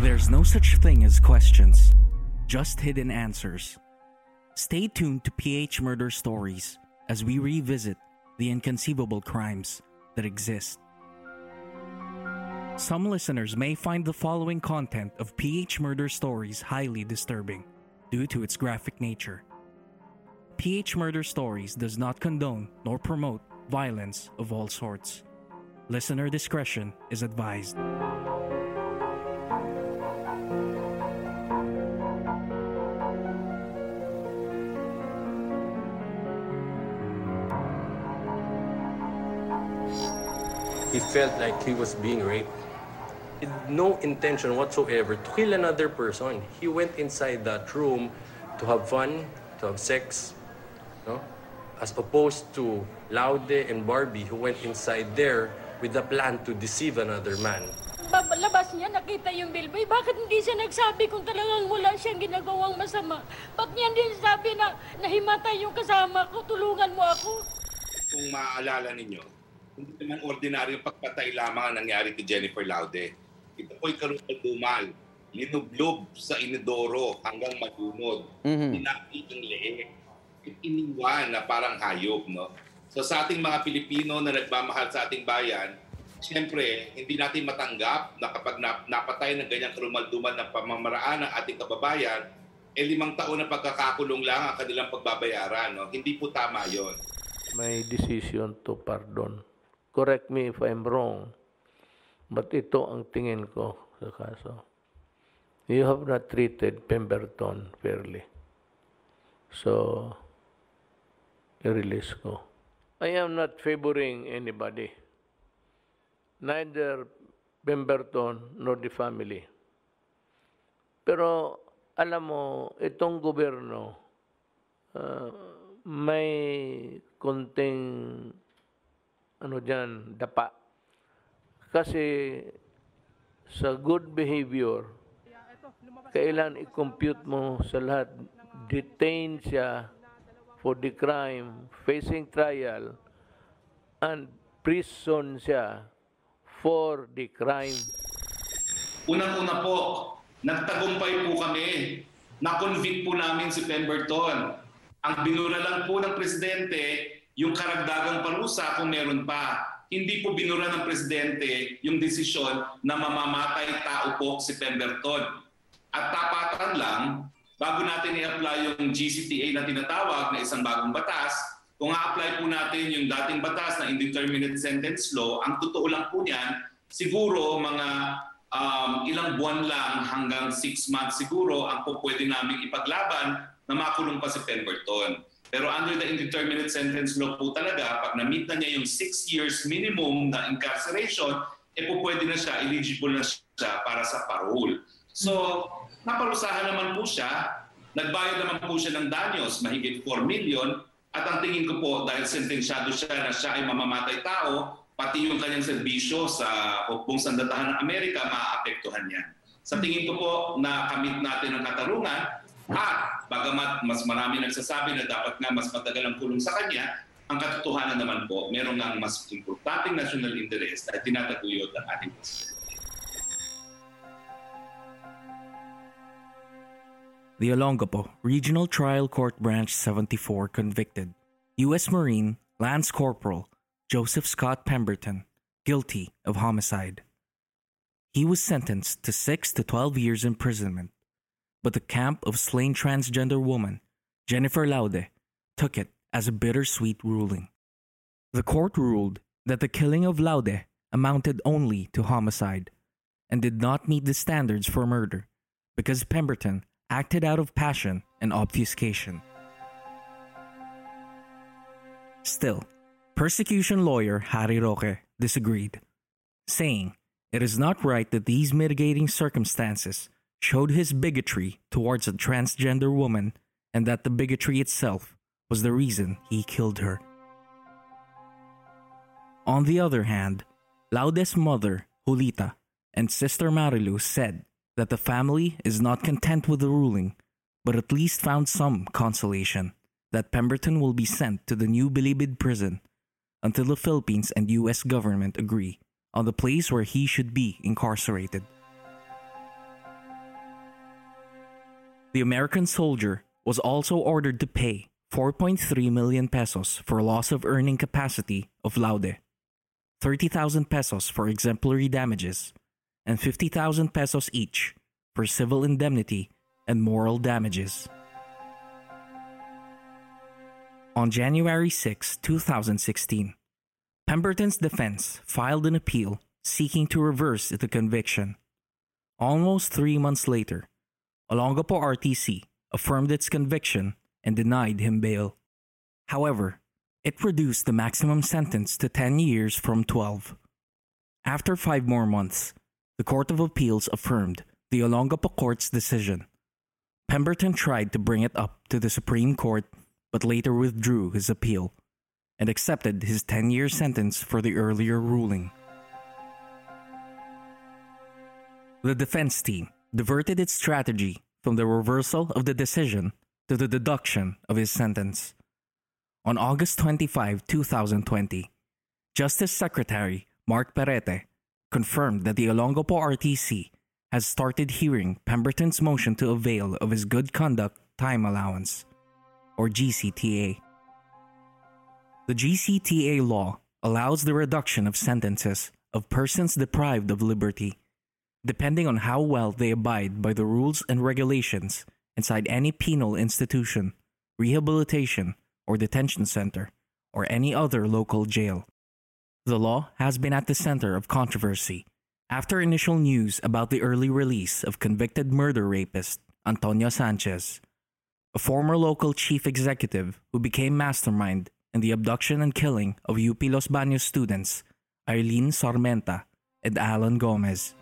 There's no such thing as questions, just hidden answers. Stay tuned to PH Murder Stories as we revisit the inconceivable crimes that exist. Some listeners may find the following content of PH Murder Stories highly disturbing due to its graphic nature. PH Murder Stories does not condone nor promote violence of all sorts. Listener discretion is advised. Felt like he was being raped. With no intention whatsoever to kill another person. He went inside that room to have fun, to have sex, no? as opposed to Laude and Barbie who went inside there with the plan to deceive another man. Labas niya, nakita yung Bilboy. Bakit hindi siya nagsabi kung talagang wala siyang ginagawang masama? Ba't niya hindi sabi na nahimatay yung kasama ko, tulungan mo ako? Kung maaalala ninyo, hindi naman ordinaryong pagpatay lamang ang nangyari kay Jennifer Laude. Ito po'y karumal-dumal. Linublob sa inidoro hanggang madunod. Mm-hmm. Pinakit ang leeg. Iniwan na parang hayop. No? So sa ating mga Pilipino na nagmamahal sa ating bayan, siyempre, hindi natin matanggap na kapag napatay ng ganyang karumal-dumal na pamamaraan ng ating kababayan, eh limang taon na pagkakakulong lang ang kanilang pagbabayaran. No? Hindi po tama yon. My decision to pardon correct me if I'm wrong, but ito ang tingin ko sa kaso. You have not treated Pemberton fairly. So, i-release ko. I am not favoring anybody. Neither Pemberton nor the family. Pero, alam mo, itong gobyerno, uh, may konting ano dyan, dapa. Kasi sa good behavior, kailan i-compute mo sa lahat, detain siya for the crime, facing trial, and prison siya for the crime. Unang-una po, nagtagumpay po kami. Na-convict po namin si Pemberton. Ang binura lang po ng presidente, yung karagdagang parusa kung meron pa. Hindi po binura ng presidente yung desisyon na mamamatay tao po si Pemberton. At tapatan lang, bago natin i-apply yung GCTA na tinatawag na isang bagong batas, kung a-apply po natin yung dating batas na indeterminate sentence law, ang totoo lang po niyan, siguro mga um, ilang buwan lang hanggang six months siguro ang po pwede namin ipaglaban na makulong pa si Pemberton. Pero under the indeterminate sentence law po talaga, pag na-meet na niya yung 6 years minimum na incarceration, eh po pwede na siya, eligible na siya para sa parole. So, naparusahan naman po siya, nagbayad naman po siya ng danyos, mahigit 4 million, at ang tingin ko po, dahil sentensyado siya na siya ay mamamatay tao, pati yung kanyang serbisyo sa hukbong sandatahan ng Amerika, maaapektuhan niya. Sa tingin ko po, na kamit natin ang katarungan, at bagamat mas marami nagsasabi na dapat nga mas matagal ang kulong sa kanya, ang katotohanan naman po, meron nga mas importanteng national interest at tinataguyod ng ating The Olongapo Regional Trial Court Branch 74 convicted U.S. Marine Lance Corporal Joseph Scott Pemberton guilty of homicide. He was sentenced to 6 to 12 years imprisonment, but the camp of slain transgender woman Jennifer Laude took it as a bittersweet ruling. The court ruled that the killing of Laude amounted only to homicide and did not meet the standards for murder because Pemberton acted out of passion and obfuscation. Still, persecution lawyer Harry Roque disagreed, saying it is not right that these mitigating circumstances showed his bigotry towards a transgender woman and that the bigotry itself was the reason he killed her. On the other hand, Laude's mother, Julita, and sister Marilou said that the family is not content with the ruling, but at least found some consolation that Pemberton will be sent to the new Bilibid prison until the Philippines and US government agree on the place where he should be incarcerated. The American soldier was also ordered to pay 4.3 million pesos for loss of earning capacity of Laude, 30,000 pesos for exemplary damages, and 50,000 pesos each for civil indemnity and moral damages. On January 6, 2016, Pemberton's defense filed an appeal seeking to reverse the conviction. Almost three months later, Olongapo RTC affirmed its conviction and denied him bail. However, it reduced the maximum sentence to 10 years from 12. After five more months, the Court of Appeals affirmed the Olongapo Court's decision. Pemberton tried to bring it up to the Supreme Court but later withdrew his appeal and accepted his 10 year sentence for the earlier ruling. The defense team diverted its strategy from the reversal of the decision to the deduction of his sentence. On August 25, 2020, Justice Secretary Markk Perete confirmed that the Olongapo RTC has started hearing Pemberton's motion to avail of his good conduct time allowance, or GCTA. The GCTA law allows the reduction of sentences of persons deprived of liberty depending on how well they abide by the rules and regulations inside any penal institution, rehabilitation, or detention center, or any other local jail. The law has been at the center of controversy after initial news about the early release of convicted murder rapist Antonio Sanchez, a former local chief executive who became mastermind in the abduction and killing of UP Los Baños students Eileen Sarmenta and Allan Gomez.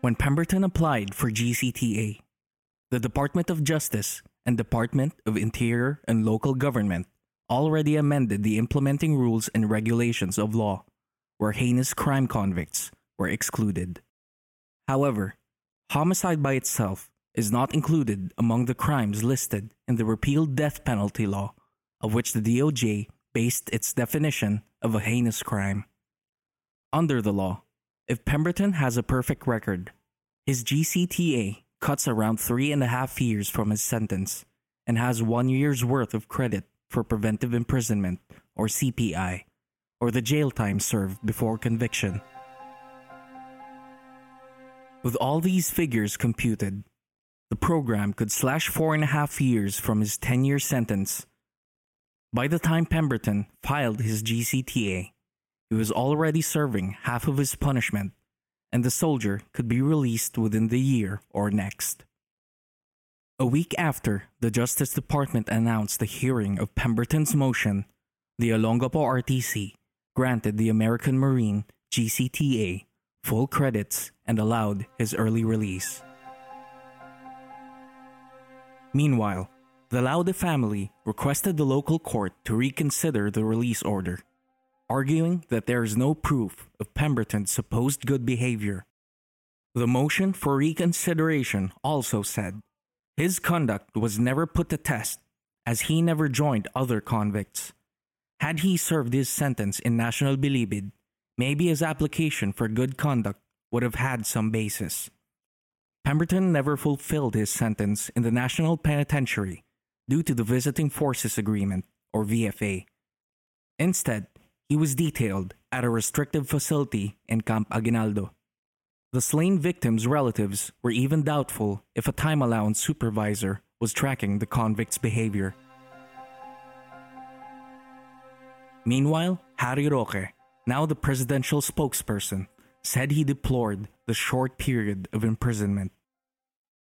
When Pemberton applied for GCTA, the Department of Justice and Department of Interior and Local Government already amended the implementing rules and regulations of law, where heinous crime convicts were excluded. However, homicide by itself is not included among the crimes listed in the repealed death penalty law, of which the DOJ based its definition of a heinous crime. Under the law, if Pemberton has a perfect record, his GCTA cuts around three and a half years from his sentence and has one year's worth of credit for preventive imprisonment, or CPI, or the jail time served before conviction. With all these figures computed, the program could slash four and a half years from his 10 year sentence. By the time Pemberton filed his GCTA, he was already serving half of his punishment, and the soldier could be released within the year or next. A week after the Justice Department announced the hearing of Pemberton's motion, the Olongapo RTC granted the American Marine GCTA full credits and allowed his early release. Meanwhile, the Laude family requested the local court to reconsider the release order, arguing that there is no proof of Pemberton's supposed good behavior. The motion for reconsideration also said his conduct was never put to test as he never joined other convicts. Had he served his sentence in National Bilibid, maybe his application for good conduct would have had some basis. Pemberton never fulfilled his sentence in the National Penitentiary due to the Visiting Forces Agreement, or VFA. Instead, he was detailed at a restrictive facility in Camp Aguinaldo. The slain victims' relatives were even doubtful if a time allowance supervisor was tracking the convict's behavior. Meanwhile, Harry Roque, now the presidential spokesperson, said he deplored the short period of imprisonment.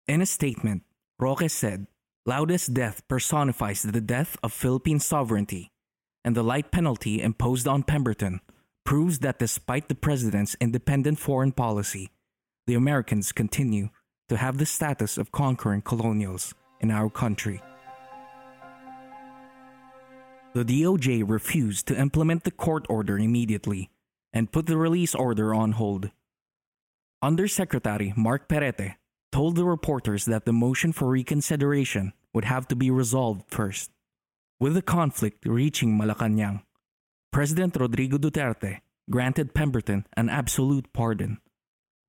In a statement, Roque said, Laude's death personifies the death of Philippine sovereignty, and the light penalty imposed on Pemberton proves that despite the president's independent foreign policy, the Americans continue to have the status of conquering colonials in our country. The DOJ refused to implement the court order immediately and put the release order on hold. Undersecretary Markk Perete told the reporters that the motion for reconsideration would have to be resolved first. With the conflict reaching Malacanang, President Rodrigo Duterte granted Pemberton an absolute pardon,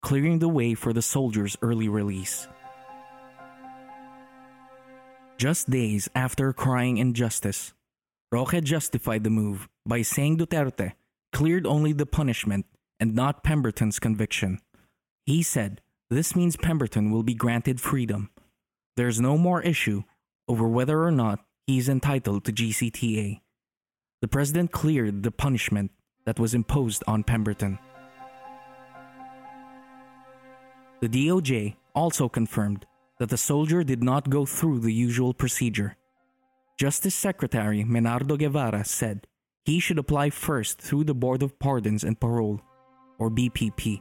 clearing the way for the soldiers' early release. Just days after crying injustice, Roque justified the move by saying Duterte cleared only the punishment and not Pemberton's conviction. He said this means Pemberton will be granted freedom. There's no more issue over whether or not he is entitled to GCTA. The president cleared the punishment that was imposed on Pemberton. The DOJ also confirmed that the soldier did not go through the usual procedure. Justice Secretary Menardo Guevarra said he should apply first through the Board of Pardons and Parole, or BPP.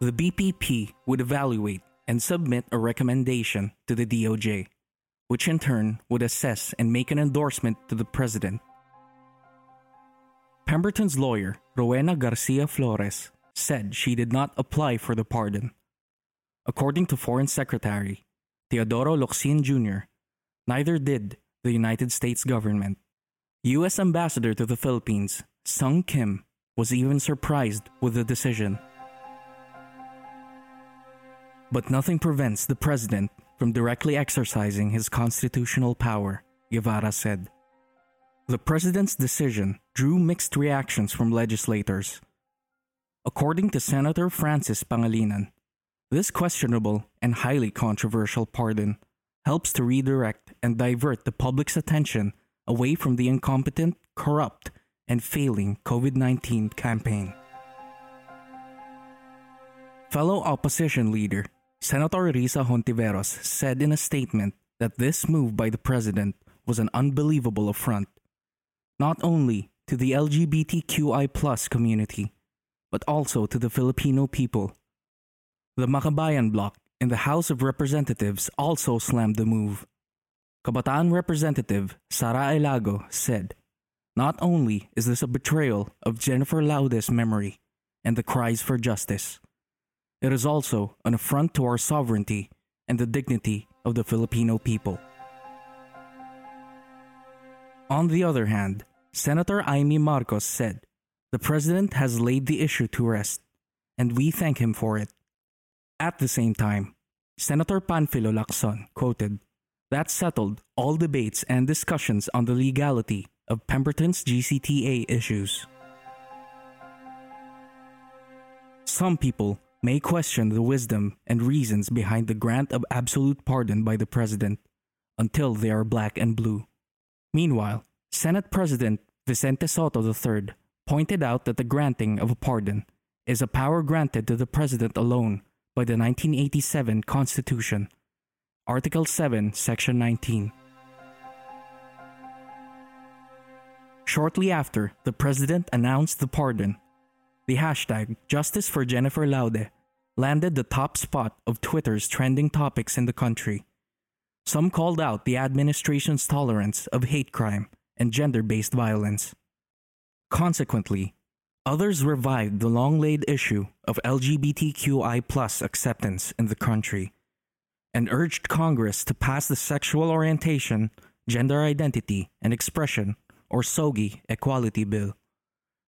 The BPP would evaluate and submit a recommendation to the DOJ, which in turn would assess and make an endorsement to the President. Pemberton's lawyer, Rowena Garcia Flores, said she did not apply for the pardon. According to Foreign Secretary Teodoro Locsin Jr., neither did the United States government. U.S. Ambassador to the Philippines, Sung Kim, was even surprised with the decision. But nothing prevents the president from directly exercising his constitutional power, Guevarra said. The president's decision drew mixed reactions from legislators. According to Senator Francis Pangilinan, this questionable and highly controversial pardon helps to redirect and divert the public's attention away from the incompetent, corrupt, and failing COVID 19 campaign. Fellow opposition leader Senator Risa Hontiveros said in a statement that this move by the president was an unbelievable affront, not only to the LGBTQI community, but also to the Filipino people. The Makabayan bloc in the House of Representatives also slammed the move. Kabataan Representative Sarah Elago said, Not only is this a betrayal of Jennifer Laude's memory and the cries for justice, it is also an affront to our sovereignty and the dignity of the Filipino people. On the other hand, Senator Imee Marcos said, The president has laid the issue to rest, and we thank him for it. At the same time, Senator Panfilo Lacson quoted, That settled all debates and discussions on the legality of Pemberton's GCTA issues. Some people may question the wisdom and reasons behind the grant of absolute pardon by the president until they are black and blue. Meanwhile, Senate President Vicente Sotto III pointed out that the granting of a pardon is a power granted to the president alone by the 1987 Constitution Article 7, Section 19. Shortly after, the president announced the pardon. The hashtag Justice for Jennifer Laude landed the top spot of Twitter's trending topics in the country. Some called out the administration's tolerance of hate crime and gender based violence. Consequently, others revived the long laid issue of LGBTQI acceptance in the country and urged Congress to pass the Sexual Orientation, Gender Identity, and Expression, or SOGI, Equality Bill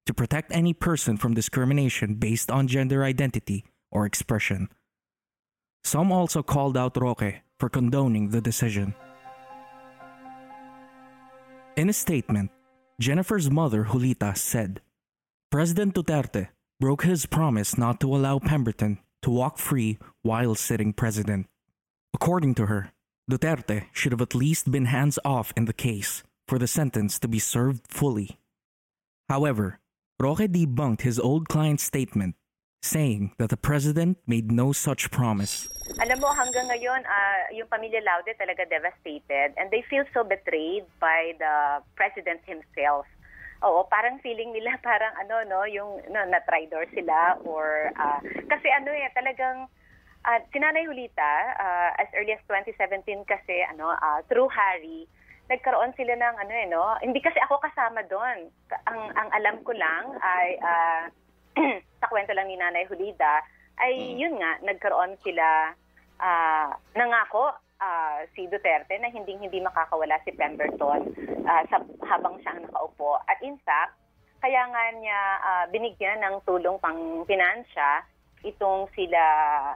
to protect any person from discrimination based on gender identity or expression. Some also called out Roque for condoning the decision. In a statement, Jennifer's mother, Julita, said President Duterte broke his promise not to allow Pemberton to walk free while sitting president. According to her, Duterte should have at least been hands off in the case for the sentence to be served fully. However, Roque debunked his old client's statement, saying that the president made no such promise. Alam mo, hanggang ngayon, uh, yung pamilya Laude talaga devastated and they feel so betrayed by the president himself. Oo, parang feeling nila parang ano, no, yung no, na-tridor sila or uh, kasi ano eh, talagang uh, si Nanay uh, as early as 2017 kasi, ano, uh, through Harry, nagkaroon sila ng ano eh, no? Hindi kasi ako kasama doon. Ang, ang alam ko lang ay, uh, sa kwento lang ni Nanay Julita, ay mm. yun nga, nagkaroon sila, uh, nangako uh, si Duterte na hindi hindi makakawala si Pemberton uh, sa, habang siya ang nakaupo. At in fact, kaya nga niya uh, binigyan ng tulong pang pinansya itong sila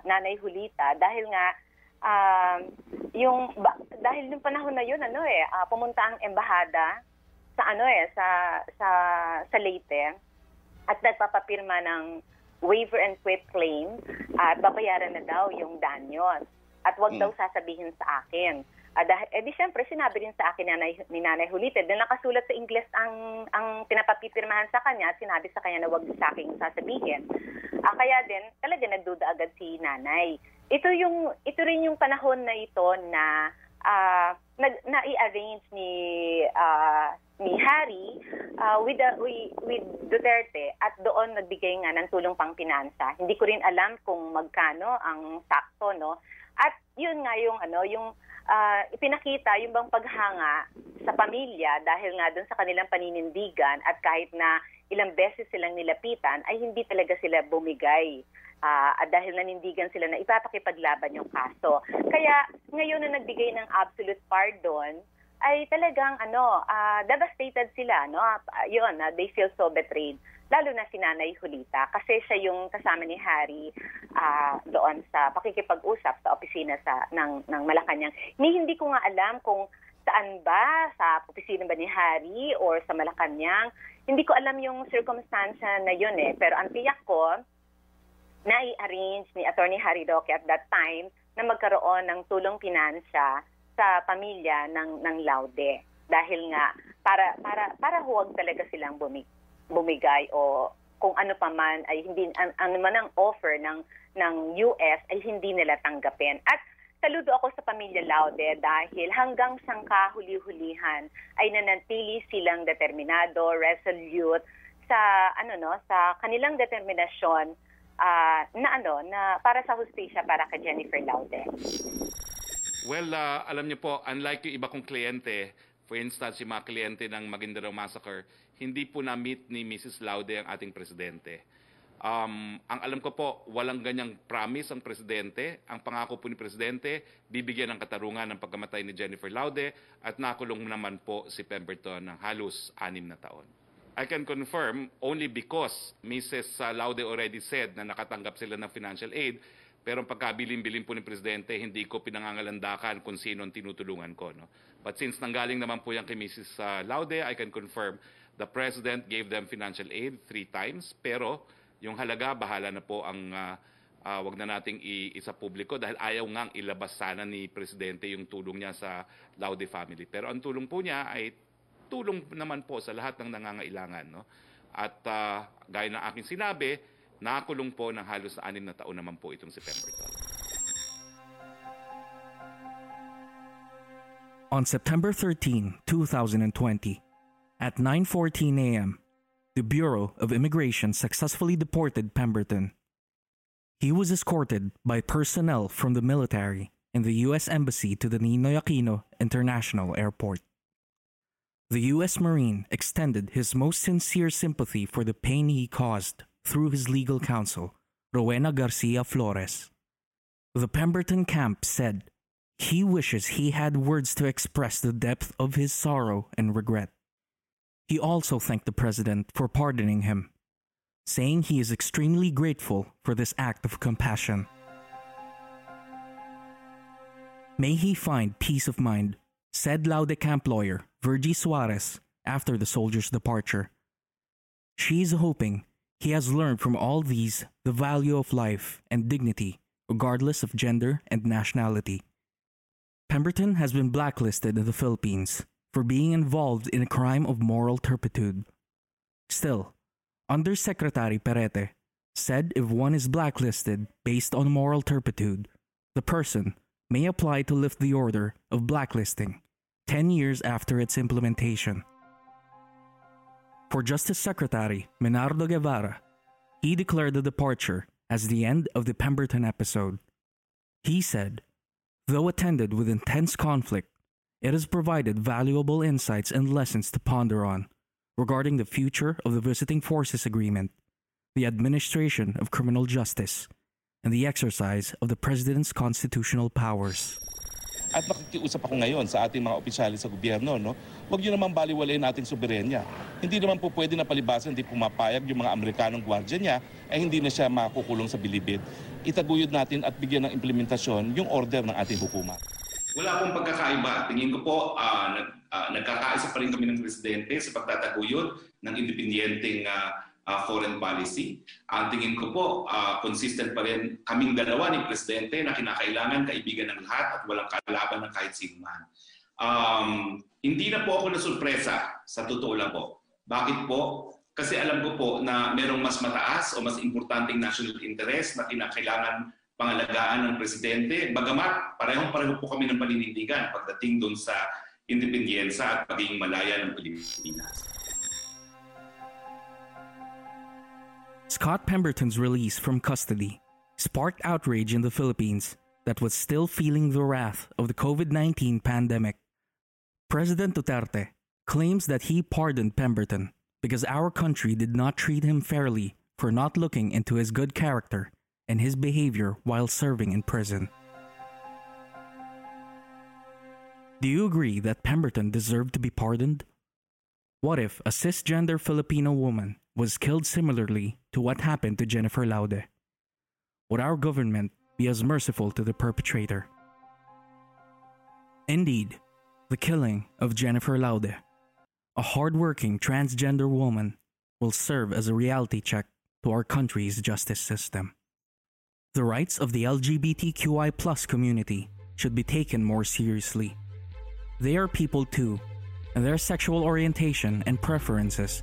Nanay Julita dahil nga um, yung ba, dahil yung panahon na yun ano eh uh, pumunta ang embahada sa ano eh sa sa sa Leyte at nagpapapirma ng waiver and quit claim at babayaran na daw yung danyos at wag hmm. daw sasabihin sa akin Uh, dahil, eh di syempre, sinabi rin sa akin nanay, ni Nanay Julite, dahil nakasulat sa Ingles ang, ang pinapapipirmahan sa kanya at sinabi sa kanya na wag sa akin sasabihin. Uh, kaya din, talaga nagduda agad si Nanay. Ito, yung, ito rin yung panahon na ito na uh, nag, na-i-arrange ni uh, ni Harry uh, with, the, with, with Duterte at doon nagbigay nga ng tulong pang pinansa. Hindi ko rin alam kung magkano ang sakto no. At yun nga yung ano yung uh, ipinakita yung bang paghanga sa pamilya dahil nga doon sa kanilang paninindigan at kahit na ilang beses silang nilapitan ay hindi talaga sila bumigay. Uh, dahil nanindigan sila na ipapakipaglaban yung kaso. Kaya ngayon na nagbigay ng absolute pardon, ay talagang ano, uh, devastated sila, no? Uh, yun, uh, they feel so betrayed lalo na si Nanay Julita kasi siya yung kasama ni Harry uh, doon sa pakikipag-usap sa opisina sa ng ng Malacanang. Ni hindi ko nga alam kung saan ba sa opisina ba ni Harry or sa Malacanang. Hindi ko alam yung circumstance na yun eh. Pero ang tiyak ko, na-arrange ni Attorney Harry Roque at that time na magkaroon ng tulong pinansya sa pamilya ng ng Laude dahil nga para para para huwag talaga silang bumig bumigay o kung ano pa man ay hindi an, ano man ang offer ng ng US ay hindi nila tanggapin. At saludo ako sa pamilya Laude dahil hanggang sang kahuli-hulihan ay nanatili silang determinado, resolute sa ano no, sa kanilang determinasyon uh, na ano na para sa hustisya para kay Jennifer Laude. Well, uh, alam niyo po, unlike yung iba kong kliyente, for instance, yung mga kliyente ng Maguindanao Massacre, hindi po na-meet ni Mrs. Laude ang ating presidente. Um, ang alam ko po, walang ganyang promise ang presidente. Ang pangako po ni presidente, bibigyan ng katarungan ng pagkamatay ni Jennifer Laude at nakulong naman po si Pemberton ng halos anim na taon. I can confirm only because Mrs. Laude already said na nakatanggap sila ng financial aid pero pagkabilin-bilin po ni Presidente, hindi ko pinangangalandakan kung sino ang tinutulungan ko. No? But since nanggaling naman po yan kay Mrs. Laude, I can confirm The President gave them financial aid three times, pero yung halaga, bahala na po ang uh, uh, wag na nating isa publiko dahil ayaw ngang ilabas sana ni Presidente yung tulong niya sa Laude family. Pero ang tulong po niya ay tulong naman po sa lahat ng nangangailangan. No? At uh, gaya ng aking sinabi, nakakulong po ng halos anim na taon naman po itong si Pemberton. On September 13, 2020, at 9:14 a.m., the Bureau of Immigration successfully deported Pemberton. He was escorted by personnel from the military and the U.S. Embassy to the Ninoy Aquino International Airport. The U.S. Marine extended his most sincere sympathy for the pain he caused through his legal counsel, Rowena Garcia Flores. The Pemberton camp said he wishes he had words to express the depth of his sorrow and regret. He also thanked the president for pardoning him, saying he is extremely grateful for this act of compassion. May he find peace of mind, said Laude camp lawyer Virgie Suarez after the soldier's departure. She is hoping he has learned from all these the value of life and dignity, regardless of gender and nationality. Pemberton has been blacklisted in the Philippines for being involved in a crime of moral turpitude. Still, Undersecretary Perete said if one is blacklisted based on moral turpitude, the person may apply to lift the order of blacklisting 10 years after its implementation. For Justice Secretary Menardo Guevarra, he declared the departure as the end of the Pemberton episode. He said, though attended with intense conflict, it has provided valuable insights and lessons to ponder on regarding the future of the Visiting Forces Agreement, the administration of criminal justice, and the exercise of the President's constitutional powers. At nakikiusap ako ngayon sa ating mga opisyalis sa gobyerno, no? Huwag niyo naman baliwalayin ating soberenya. Hindi naman po pwede na palibasan, hindi pumapayag yung mga Amerikanong gwardya niya, ay hindi na siya makukulong sa bilibid. Itaguyod natin at bigyan ng implementasyon yung order ng ating hukuma. Wala pong pagkakaiba. Tingin ko po, uh, nag, uh, nagkakaisa pa rin kami ng presidente sa pagtataguyod ng independenteng uh, uh, foreign policy. Ang uh, tingin ko po, uh, consistent pa rin kaming dalawa ni Presidente na kinakailangan kaibigan ng lahat at walang kalaban ng kahit sino man. Um, hindi na po ako nasurpresa, sa totoo lang po. Bakit po? Kasi alam ko po na merong mas mataas o mas importanteng national interest na kinakailangan pangalagaan ng Presidente. Bagamat parehong-pareho po kami ng paninindigan pagdating doon sa independensa at pagiging malaya ng Pilipinas. Scott Pemberton's release from custody sparked outrage in the Philippines that was still feeling the wrath of the COVID 19 pandemic. President Duterte claims that he pardoned Pemberton because our country did not treat him fairly for not looking into his good character and his behavior while serving in prison. Do you agree that Pemberton deserved to be pardoned? What if a cisgender Filipino woman was killed similarly to what happened to Jennifer Laude? Would our government be as merciful to the perpetrator? Indeed, the killing of Jennifer Laude, a hardworking transgender woman, will serve as a reality check to our country's justice system. The rights of the LGBTQI community should be taken more seriously. They are people too, and their sexual orientation and preferences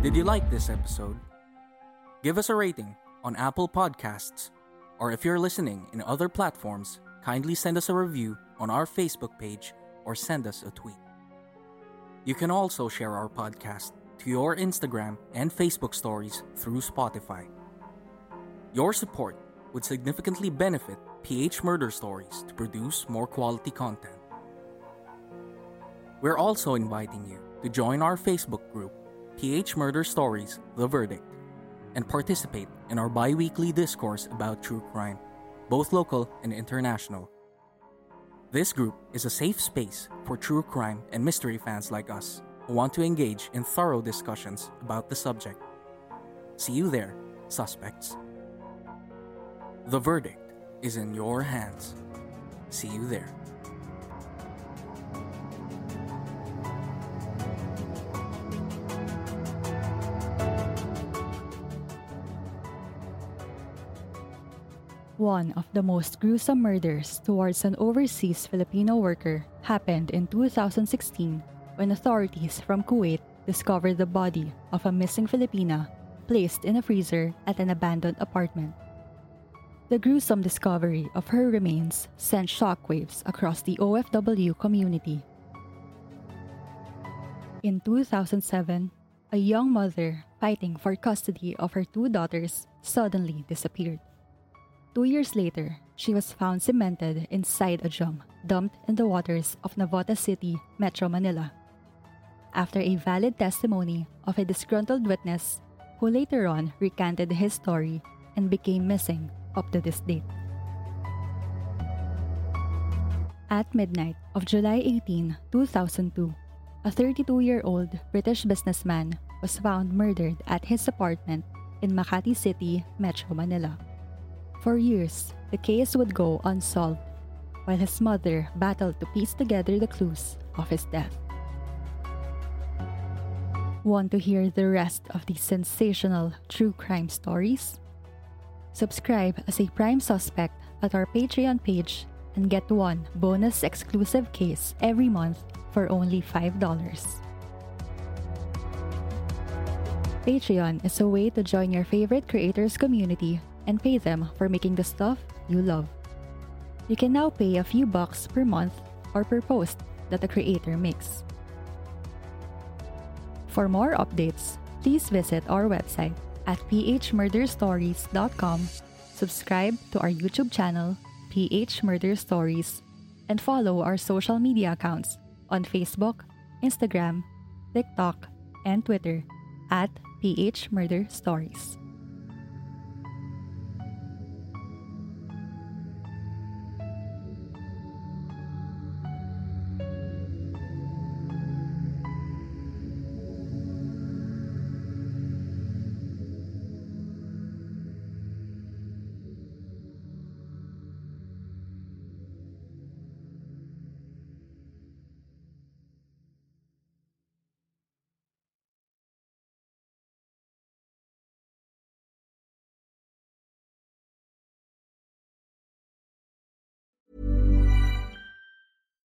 Did you like this episode? Give us a rating on Apple Podcasts, or if you're listening in other platforms, kindly send us a review on our Facebook page or send us a tweet. You can also share our podcast to your Instagram and Facebook stories through Spotify. Your support would significantly benefit PH Murder Stories to produce more quality content. We're also inviting you to join our Facebook group PH Murder Stories The Verdict, and participate in our bi weekly discourse about true crime, both local and international. This group is a safe space for true crime and mystery fans like us who want to engage in thorough discussions about the subject. See you there, suspects. The verdict is in your hands. See you there. One of the most gruesome murders towards an overseas Filipino worker happened in 2016 when authorities from Kuwait discovered the body of a missing Filipina placed in a freezer at an abandoned apartment. The gruesome discovery of her remains sent shockwaves across the OFW community. In 2007, a young mother fighting for custody of her two daughters suddenly disappeared. Two years later, she was found cemented inside a drum dumped in the waters of Navotas City, Metro Manila. After a valid testimony of a disgruntled witness who later on recanted his story and became missing up to this date. At midnight of July 18, 2002, a 32 year old British businessman was found murdered at his apartment in Makati City, Metro Manila. For years, the case would go unsolved, while his mother battled to piece together the clues of his death. Want to hear the rest of these sensational true crime stories? Subscribe as a prime suspect at our Patreon page and get one bonus exclusive case every month for only $5. Patreon is a way to join your favorite creators community and pay them for making the stuff you love. You can now pay a few bucks per month or per post that the creator makes. For more updates, please visit our website at phmurderstories.com, subscribe to our YouTube channel, PH Murder Stories, and follow our social media accounts on Facebook, Instagram, TikTok, and Twitter at PH Murder Stories.